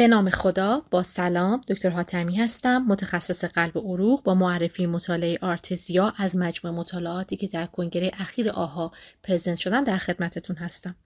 به نام خدا با سلام دکتر حاتمی هستم متخصص قلب و عروق با معرفی مطالعه ARTESIA از مجموع مطالعاتی که در کنگره اخیر AHA present شدن در خدمتتون هستم.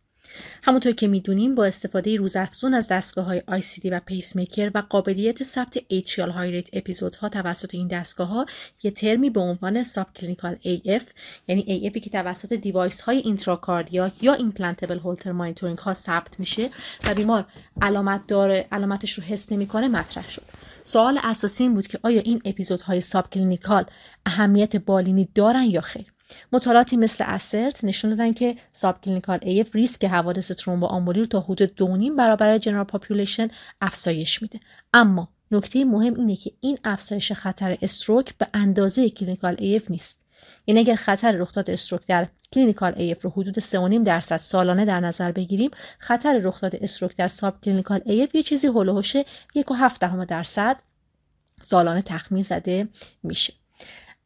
همونطور که می‌دونیم با استفاده روزافزون از دستگاه های ICD و پیس میکر و قابلیت ثبت atrial high rate episode ها توسط این دستگاه ها یه ترمی به عنوان subclinical AF یعنی AF ی که توسط device های intracardiac یا implantable Holter monitoring ها ثبت میشه و بیمار علامت داره علامتش رو حس نمی‌کنه مطرح شد. سوال اساسی این بود که آیا این اپیزودهای subclinical اهمیت بالینی دارن یا خیر؟ مطالعاتی مثل ASSERT نشون دادن که subclinical AF ریسک حوادث ترومبو آمبولی رو تا حدود دونیم برابر general population افزایش میده. اما نکته مهم اینه که این افزایش خطر stroke به اندازه clinical AF نیست. یعنی اگر خطر رخداد stroke در clinical AF رو حدود 3.5 درصد سالانه در نظر بگیریم خطر رخداد stroke در subclinical AF یه چیزی حول و حوش 1.7 درصد سالانه تخمین زده میشه.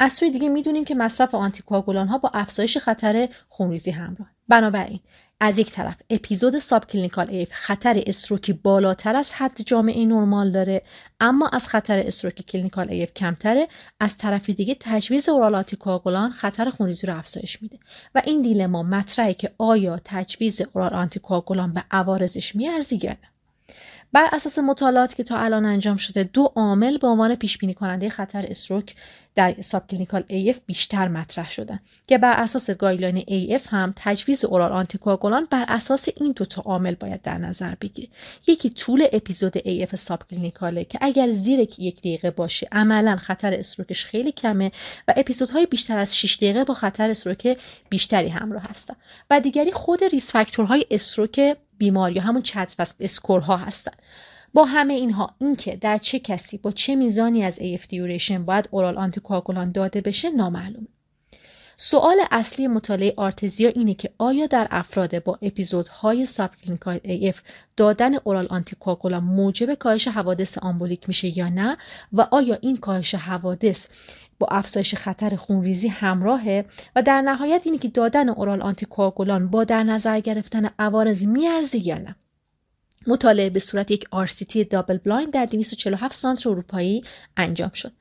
از سوی دیگه می‌دونیم که مصرف anticoagulant ها با افزایش خطر خونریزی همراهه. بنابراین از یک طرف اپیزود subclinical AF خطر stroke ی بالاتر از حد جامعه نرمال داره اما از خطر stroke ی clinical AF کمتره از طرف دیگه تجویز oral anticoagulant خطر خونریزی رو افزایش میده. و این dilemma مطرحه که آیا تجویز oral anticoagulant به عوارضش می‌ارزه یا نه. بر اساس مطالعاتی که تا الان انجام شده دو عامل به عنوان پیش بینی کننده خطر stroke در subclinical AF بیشتر مطرح شدن که بر اساس guideline AF هم تجویز oral anticoagulant بر اساس این دو تا عامل باید در نظر بگیره. یکی طول اپیزود AF subclinical ه که اگر زیر یک دقیقه باشه عملا خطر stroke ش خیلی کمه و اپیزودهای بیشتر از 6 دقیقه با خطر stroke بیشتری همراه هستن. و دیگری خود risk factor های stroke بیمار یا همون CHA2DS2-VASc score ها هستن. با همه اینها اینکه در چه کسی با چه میزانی از AF duration باید oral anticoagulant داده بشه نامعلومه سوال اصلی مطالعه ARTESIA اینه که آیا در افراد با اپیزودهای subclinical AF دادن oral anticoagulant موجب کاهش حوادث embolic میشه یا نه؟ و آیا این کاهش حوادث با افزایش خطر خونریزی همراهه و در نهایت اینه که دادن oral anticoagulant با در نظر گرفتن عوارض می‌ارزه یا نه. مطالعه به صورت یک RCT double blind در 247 center اروپایی انجام شد.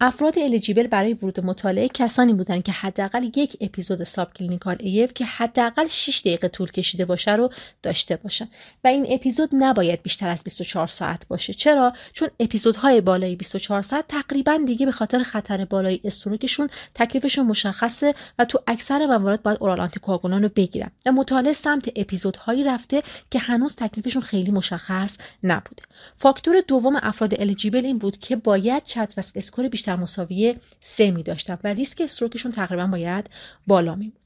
افراد eligible برای ورود مطالعه کسانی بودند که حداقل یک اپیزود subclinical AF که حداقل 6 دقیقه طول کشیده باشه رو داشته باشند و این اپیزود نباید بیشتر از 24 ساعت باشه. چرا؟ چون اپیزودهای بالای 24 ساعت تقریبا دیگه به خاطر خطر بالای استروکشون تکلیفشون مشخصه و تو اکثر موارد باید اورال آنتیکواگولان رو بگیرن. و مطالعه سمت اپیزودهایی رفته که هنوز تکلیفشون خیلی مشخص نبوده. فاکتور دوم افراد الیجیبل این بود که باید چت و اسکور بیشتر مساوی سه می داشتن و ریسک استروکشون تقریبا باید بالا می بود.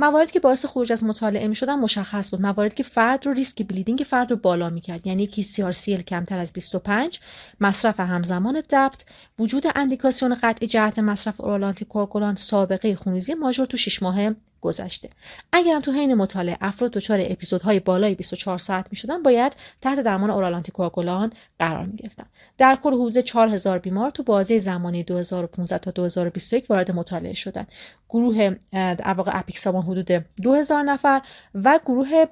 مواردی که باعث خروج از مطالعه می شدن مشخص بود. مواردی که فرد رو ریسک بلیدینگ فرد رو بالا می کرد. یعنی که CRCL کمتر از 25 مصرف همزمان دبت وجود اندیکاسیون قطعی جهت مصرف اورال آنتیکواگولان سابقه خونریزی ماژور تو 6 ماه گذشته. اگرم تو حین مطالعه افراد دچار اپیزودهای بالای 24 ساعت می شدن باید تحت درمان اورال آنتیکواگولان قرار می گرفتن در کل حدود 4000 بیمار تو بازه زمانی 2015 تا 2021 وارد مطالعه شدن. گروه در واقع apixaban حدود 2000 نفر و گروه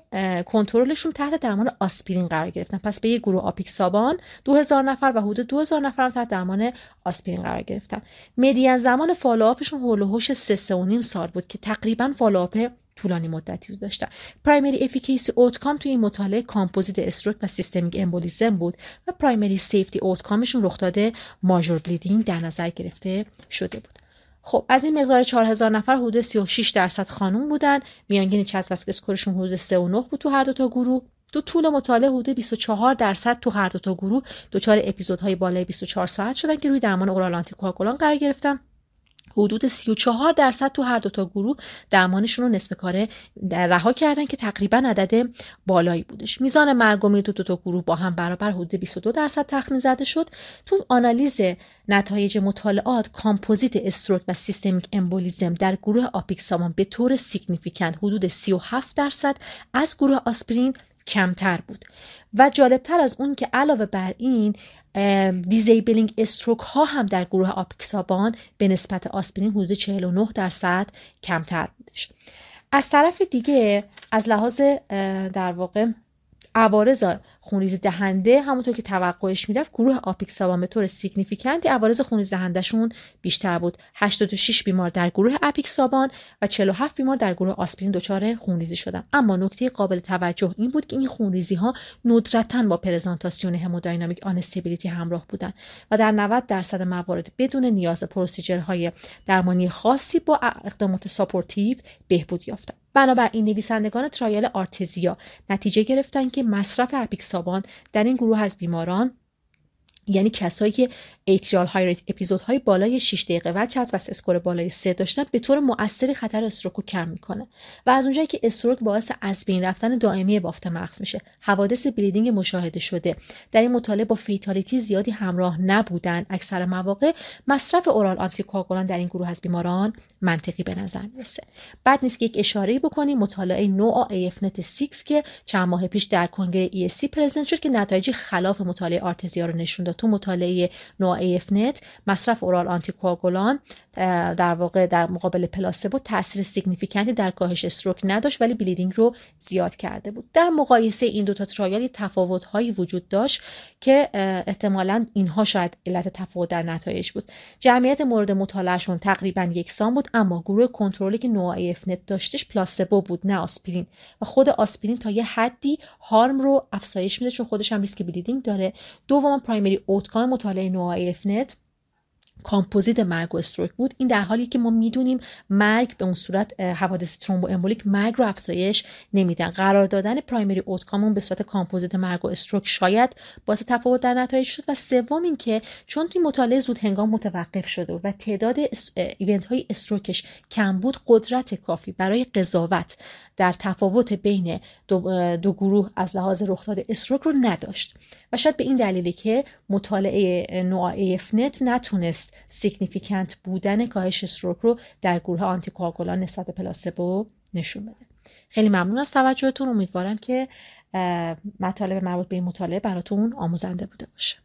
کنترلشون تحت درمان آسپرین قرار گرفتن. پس به یک گروه apixaban 2000 نفر و حدود 2000 نفر هم تحت درمان آسپرین قرار گرفتن. median زمان follow-up شون حول و حوش 3 3 سال بود که تقریبا follow-up طولانی مدتی داشتن. primary efficacy outcome توی این مطالعه composite stroke و systemic embolism بود و primary safety outcome شون رخ داده ماژور بلیدینگ در نظر گرفته شده بود. خب از این مقدار 4000 نفر حدود 36 درصد خانم بودن. میانگین چسب اسکورشون حدود 3 و 9 بود تو هر دو تا گروه. تو طول مطالعه حدود 24 درصد تو هر دو تا گروه. دچار اپیزودهای بالای 24 ساعت شدن که روی درمان اورال آنتیکواگولان قرار گرفتن. حدود 34 درصد تو هر دو تا گروه درمانشون رو نصف کاره رها کردن که تقریبا عدد بالایی بودش. میزان مرگ و میر تو دو تا گروه با هم برابر حدود 22 درصد تخمین زده شد. تو آنالیز نتایج مطالعات composite stroke و systemic embolism در گروه apixaban به طور significant حدود 37 درصد. از گروه آسپرین کمتر بود. و جالبتر از اون که علاوه بر این disabling stroke ها هم در گروه apixaban به نسبت آسپرین حدود 49 درصد کمتر بودش. از طرف دیگه از لحاظ در واقع عوارض خونریزی دهنده همونطور که توقعش می‌رفت گروه apixaban به طور significant ی عوارض خونریزی دهندهشون بیشتر بود. 86 بیمار در گروه apixaban و 47 بیمار در گروه آسپرین دچار خونریزی شدن. اما نکته قابل توجه این بود که این خونریزی ها ندرتا با presentation hemodynamic instability همراه بودند و در 90 درصد موارد بدون نیاز procedure های درمانی خاصی با اقدامات supportive بهبود یافتند. بنابراین نویسندگان trial ARTESIA نتیجه گرفتن که مصرف apixaban در این گروه از بیماران یعنی کسایی که atrial high rate episode های بالای 6 دقیقه و CHA2DS2-VASc score بالای 3 داشتن به طور مؤثری خطر stroke رو کم می‌کنه. و از اونجایی که stroke باعث از بین رفتن دائمی بافت مغز میشه. حوادث bleeding مشاهده شده. در این مطالعه با fatality زیادی همراه نبودن. اکثر مواقع مصرف oral anticoagulant در این گروه از بیماران منطقی به نظر می‌رسه. بد نیست که یک اشاره بکنیم مطالعه NOAH-AFNET 6 که چند ماه پیش در کنگره ESC present شد که نتایجی خلاف مطالعه ARTESIA رو نشون داد. تو مطالعه NOAH-AFNET مصرف oral anticoagulant در واقع در مقابل placebo تاثیر significant ی در کاهش stroke نداشت ولی bleeding رو زیاد کرده بود. در مقایسه این دو تا trial تفاوت هایی وجود داشت که احتمالا اینها شاید علت تفاوت در نتایج بود. جمعیت مورد مطالعهشون تقریبا یکسان بود اما گروه کنترلی که NOAH-AFNET داشتش placebo بود نه آسپرین. و خود آسپرین تا یه حدی harm رو افزایش میده چون خودش هم ریسک bleeding داره. دوم primary outcome مطالعه NOAH-AFNET composite مرگ و stroke بود. این در حالی که ما می‌دونیم مرگ به اون صورت حوادث thromboembolic مرگ رو افزایش نمیدن. قرار دادن primary outcome مون به صورت کامپوزیت مرگ و stroke شاید باعث تفاوت در نتایج شد و سوم اینکه چون این مطالعه زود هنگام متوقف شده و تعداد event های stroke ش کم بود قدرت کافی برای قضاوت در تفاوت بین دو, دو گروه از لحاظ رخداد stroke رو نداشت. و شاید به این دلیلی که مطالعه NOAH AFNet نتونست significant بودن کاهش stroke رو در گروه آنتیکواگولان نسبت به placebo نشون بده. خیلی ممنون از توجهتون. امیدوارم که مطالب مربوط به این مطالعه براتون آموزنده بوده باشه.